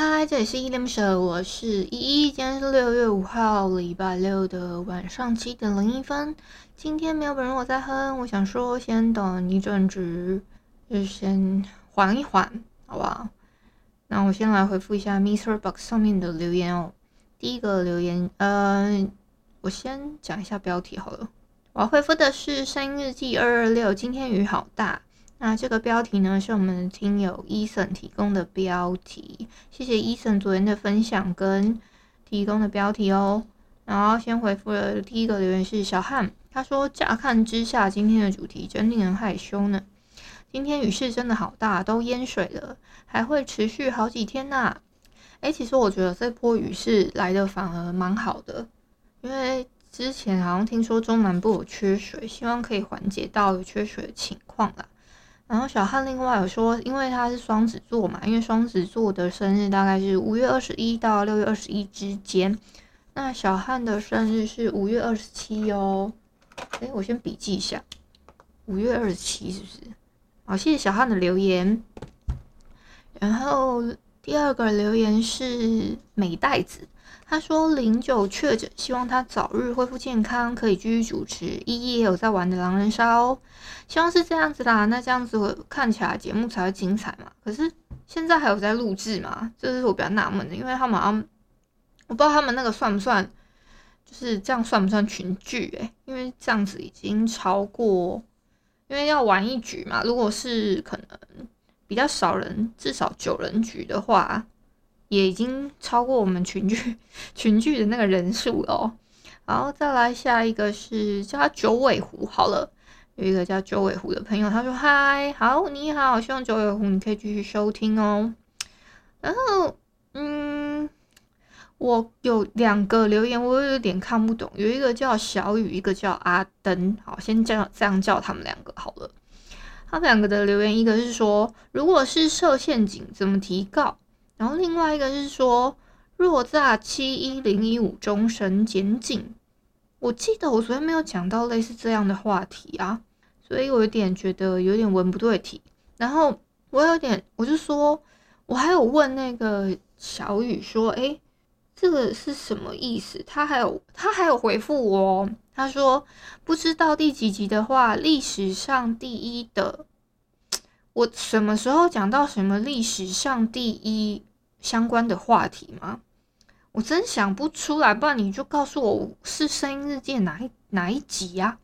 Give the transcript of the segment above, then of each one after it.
嗨，这里是依恋不舍，我是依依。今天是六月五号，礼拜六的晚上七点零一分。今天没有本人我在哼，我想说先等一阵子，就先缓一缓，好不好？那我先来回复一下 MixerBox 上面的留言哦。第一个留言，呃，我先讲一下标题好了。我要回复的是声音日记二二六，今天雨好大。那这个标题呢，是我们听友 Eason 提供的标题，谢谢 Eason 昨天的分享跟提供的标题哦。然后先回复了第一个留言是小汉，他说乍看之下，今天的主题真令人害羞呢。今天雨势真的好大，都淹水了，还会持续好几天呐、啊。诶，其实我觉得这波雨势来的反而蛮好的，因为之前好像听说中南部有缺水，希望可以缓解到有缺水的情况啦。然后小汉另外有说，因为他是双子座嘛，因为双子座的生日大概是五月二十一到六月二十一之间。那小汉的生日是五月二十七哦。诶，我先笔记一下，五月二十七是不是？好，谢谢小汉的留言。然后第二个留言是美袋子。他说零九确诊，希望他早日恢复健康，可以继续主持。依依也有在玩的狼人杀哦，希望是这样子啦。那这样子我看起来节目才会精彩嘛。可是现在还有在录制嘛？这是我比较纳闷的，因为他们好像我不知道他们那个算不算，就是这样算不算群聚？诶，因为这样子已经超过，因为要玩一局嘛。如果是可能比较少人，至少九人局的话。也已经超过我们群聚 群聚的那个人数哦。然后再来下一个是叫他九尾狐好了，有一个叫九尾狐的朋友，他说嗨，好，你好，希望九尾狐你可以继续收听哦。然后嗯，我有两个留言，我有点看不懂，有一个叫小雨，一个叫阿登，好，先这样这样叫他们两个好了。他们两个的留言，一个是说，如果是设陷阱，怎么提告？然后另外一个是说，若在七一零一五终身检警，我记得我昨天没有讲到类似这样的话题啊，所以我有点觉得有点文不对题。然后我有点，我就说，我还有问那个小雨说，诶，这个是什么意思？他还有他还有回复我哦，他说不知道第几集的话，历史上第一的，我什么时候讲到什么历史上第一？相关的话题吗？我真想不出来，不然你就告诉我是声音日记哪一哪一集呀？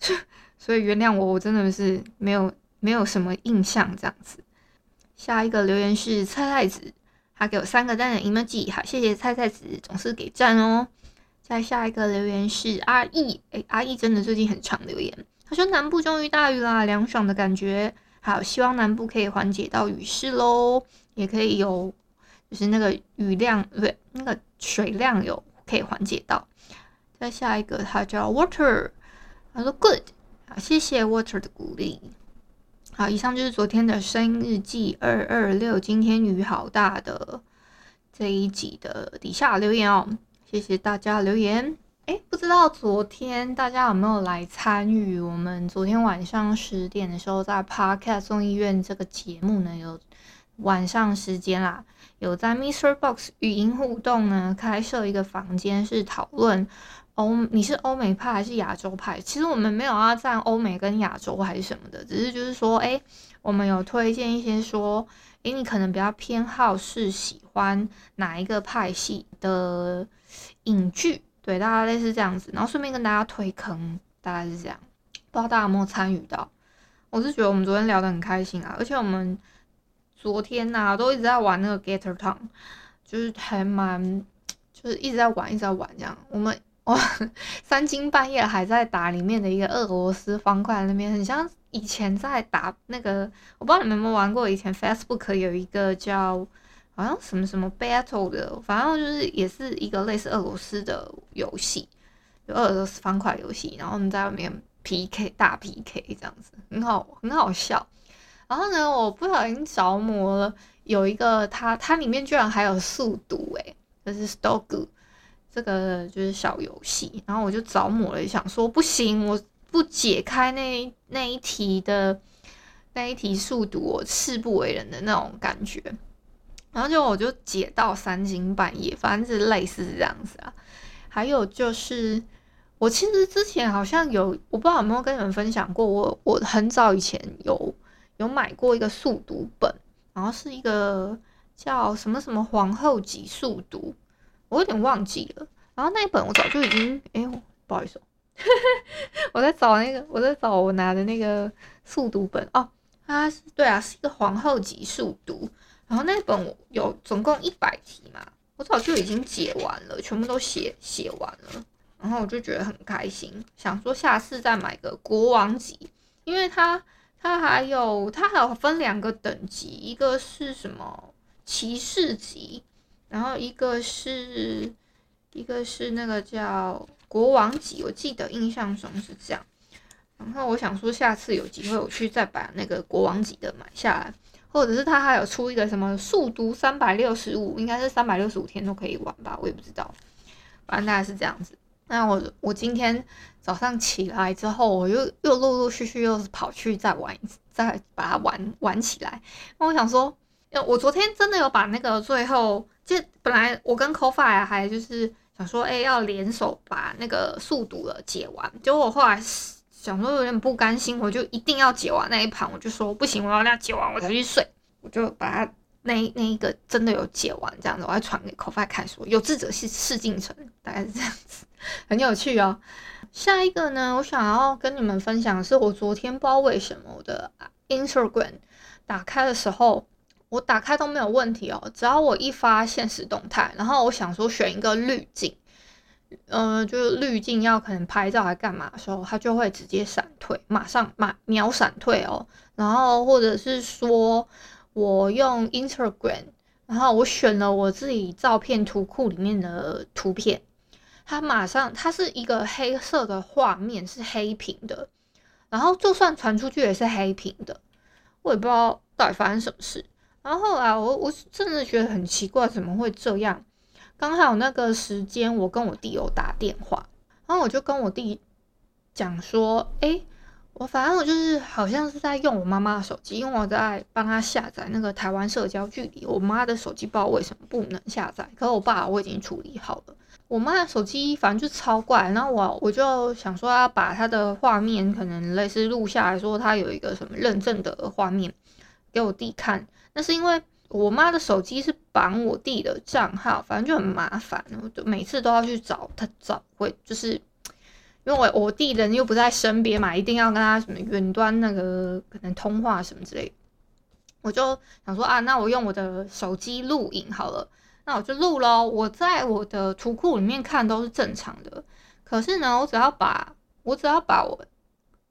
所以原谅我，我真的是没有没有什么印象这样子。下一个留言是菜菜子，他给我三个赞的 emoji，好，谢谢菜菜子，总是给赞哦。再下一个留言是阿义，诶，阿义真的最近很常留言，他说南部终于大雨啦，凉爽的感觉，好，希望南部可以缓解到雨势喽，也可以有。就是那个雨量，不对，那个水量有可以缓解到。再下一个，他叫 Water，他说 Good，好，谢谢 Water 的鼓励。好，以上就是昨天的声音日记二二六，今天雨好大的这一集的底下留言哦，谢谢大家留言。诶，不知道昨天大家有没有来参与我们昨天晚上十点的时候在 Podcast 众议院这个节目呢？有晚上时间啦。有在 MixerBox 语音互动呢，开设一个房间是讨论欧，你是欧美派还是亚洲派？其实我们没有要站欧美跟亚洲还是什么的，只是就是说，哎，我们有推荐一些说，哎，你可能比较偏好是喜欢哪一个派系的影剧，对，大概类似这样子，然后顺便跟大家推坑，大概是这样，不知道大家有没有参与到？我是觉得我们昨天聊得很开心啊，而且我们。昨天呐、都一直在玩那个 Gather Town，就是还蛮，就是一直在玩，一直在玩这样。我们 哇，三更半夜还在打里面的一个俄罗斯方块，那边很像以前在打那个，我不知道你们有没有玩过，以前 Facebook 有一个叫好像什么什么 Battle 的，反正就是也是一个类似俄罗斯的游戏，就俄罗斯方块游戏，然后我们在外面 PK 大 PK 这样子，很好很好笑。然后呢，我不小心着魔了，有一个它它里面居然还有速读诶，就是 Stog 这个就是小游戏，然后我就着魔了，想说不行，我不解开那那一题的那一题速读，我誓不为人的那种感觉。然后就我就解到三更半夜，反正是类似这样子啊。还有就是，我其实之前好像有，我不知道有没有跟你们分享过，我我很早以前有。有买过一个速读本，然后是一个叫什么什么皇后级速读，我有点忘记了。然后那一本我早就已经，哎，不好意思，我在找那个，我在找我拿的那个速读本哦，它是对啊，是一个皇后级速读。然后那本我有总共一百题嘛，我早就已经解完了，全部都写写完了。然后我就觉得很开心，想说下次再买个国王级，因为它。它还有，它还有分两个等级，一个是什么骑士级，然后一个是，一个是那个叫国王级，我记得印象中是这样。然后我想说，下次有机会我去再把那个国王级的买下来，或者是它还有出一个什么速读三百六十五，应该是三百六十五天都可以玩吧，我也不知道，反正大概是这样子。那我我今天早上起来之后，我又又陆陆续续又跑去再玩，再把它玩玩起来。那我想说，我昨天真的有把那个最后，就本来我跟 Ko-Fi 还就是想说，哎、要联手把那个速读的解完。结果我后来想说有点不甘心，我就一定要解完那一盘，我就说不行，我要那解完我才去睡，我就把它。那那一个真的有解完这样子，我还传给 Ko-Fi 看说，有志者事事竟成，大概是这样，很有趣哦。下一个呢，我想要跟你们分享的是，我昨天不知道为什么我的 Instagram 打开的时候，我打开都没有问题哦，只要我一发现实动态，然后我想说选一个滤镜，嗯、就是滤镜要可能拍照还干嘛的时候，它就会直接闪退，马上马秒闪退哦，然后或者是说。我用 Instagram，然后我选了我自己照片图库里面的图片，它马上它是一个黑色的画面，是黑屏的，然后就算传出去也是黑屏的，我也不知道到底发生什么事。然后后来我我甚至觉得很奇怪，怎么会这样？刚好那个时间我跟我弟有打电话，然后我就跟我弟讲说，诶。我反正我就是好像是在用我妈妈的手机，因为我在帮她下载那个台湾社交距离。我妈的手机不知道为什么不能下载，可是我爸我已经处理好了。我妈的手机反正就超怪，然后我我就想说要把她的画面可能类似录下来说她有一个什么认证的画面给我弟看。那是因为我妈的手机是绑我弟的账号，反正就很麻烦，我就每次都要去找他找会就是。因为我我弟人又不在身边嘛，一定要跟他什么远端那个可能通话什么之类，我就想说啊，那我用我的手机录影好了，那我就录咯。我在我的图库里面看都是正常的，可是呢，我只要把我只要把我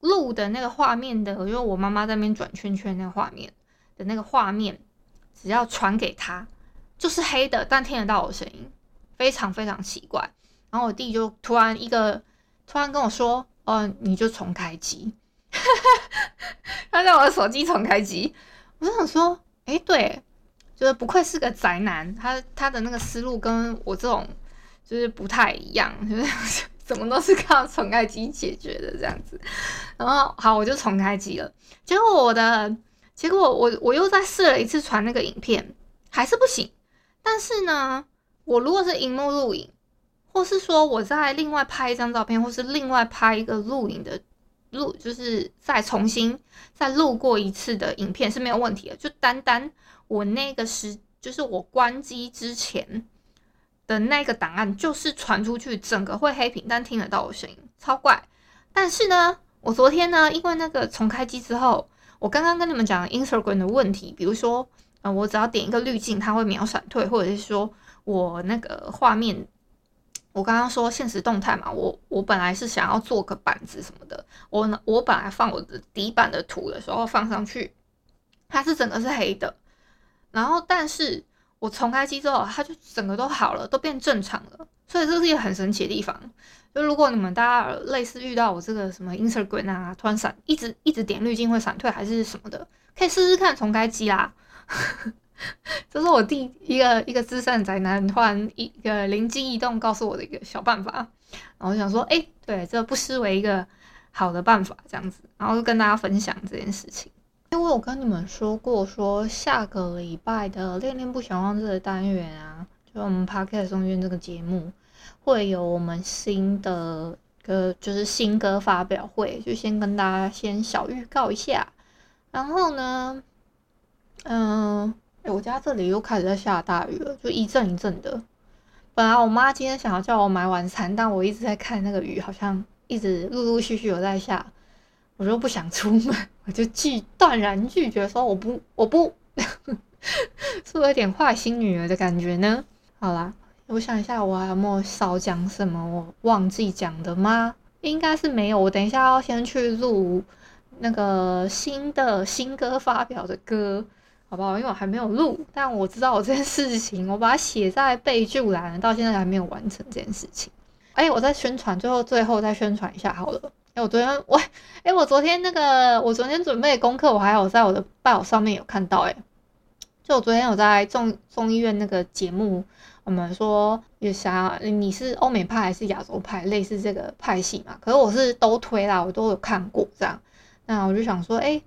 录的那个画面的，因为我妈妈在那边转圈圈那个画面的那个画面，只要传给他，就是黑的，但听得到我声音，非常非常奇怪。然后我弟就突然一个。突然跟我说：“哦，你就重开机。”他在我的手机重开机，我就想说：“哎，对，就是不愧是个宅男，他他的那个思路跟我这种就是不太一样，就 是怎么都是靠重开机解决的这样子。”然后好，我就重开机了。结果我的结果我我又再试了一次传那个影片，还是不行。但是呢，我如果是荧幕录影。或是说我再另外拍一张照片，或是另外拍一个录影的录，就是再重新再录过一次的影片是没有问题的。就单单我那个时，就是我关机之前的那个档案，就是传出去整个会黑屏，但听得到我声音，超怪。但是呢，我昨天呢，因为那个重开机之后，我刚刚跟你们讲 Instagram 的问题，比如说，呃，我只要点一个滤镜，它会秒闪退，或者是说我那个画面。我刚刚说现实动态嘛，我我本来是想要做个板子什么的，我，我本来放我的底板的图的时候放上去，它是整个是黑的，然后但是我重开机之后，它就整个都好了，都变正常了，所以这是一个很神奇的地方。就如果你们大家类似遇到我这个什么 Instagram 啊，突然闪一直一直点滤镜会闪退还是什么的，可以试试看重开机啦。这是我第一个一个资深宅男突然一个灵机一动告诉我的一个小办法，然后我想说，哎、欸，对，这不失为一个好的办法，这样子，然后就跟大家分享这件事情。因为我有跟你们说过，说下个礼拜的恋恋不想忘这个单元啊，就我们 Podcast 中间这个节目会有我们新的歌，就是新歌发表会，就先跟大家先小预告一下，然后呢，嗯。欸、我家这里又开始在下大雨了，就一阵一阵的。本来我妈今天想要叫我买晚餐，但我一直在看那个雨，好像一直陆陆续续有在下，我就不想出门，我就拒断然拒绝说我不我不，是不是有点坏心女儿的感觉呢？好啦，我想一下，我还有没有少讲什么我忘记讲的吗？应该是没有。我等一下要先去录那个新的新歌发表的歌。好不好？因为我还没有录，但我知道我这件事情，我把它写在备注栏，到现在还没有完成这件事情。哎、我在宣传，最后最后再宣传一下好了。哎、我昨天我哎、我昨天那个我昨天准备的功课，我还有在我的报上面有看到、欸。哎，就我昨天有在众众议院那个节目，我们说有啥？你是欧美派还是亚洲派？类似这个派系嘛？可是我是都推啦，我都有看过这样。那我就想说，哎、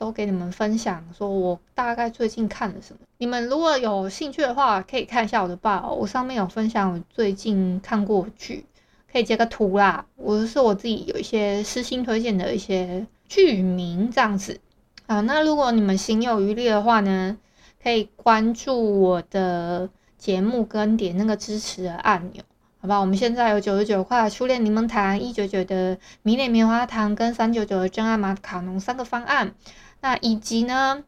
都给你们分享，说我大概最近看了什么。你们如果有兴趣的话，可以看一下我的报，我上面有分享我最近看过剧，可以截个图啦。我是我自己有一些私心推荐的一些剧名这样子。好，那如果你们心有余力的话呢，可以关注我的节目跟点那个支持的按钮，好吧？我们现在有九十九块初恋柠檬糖、一九九的迷恋棉花糖跟三九九的真爱马卡龙三个方案。那以及呢，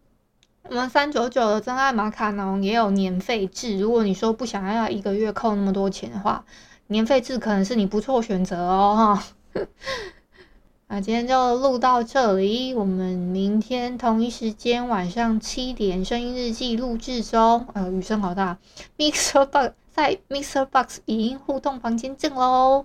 我们三九九的真爱马卡龙也有年费制。如果你说不想要一个月扣那么多钱的话，年费制可能是你不错选择哦。哈，那今天就录到这里，我们明天同一时间晚上七点声音日记录制中。呃，雨声好大，Mixer Box 在 Mixer Box 语音互动房间见喽。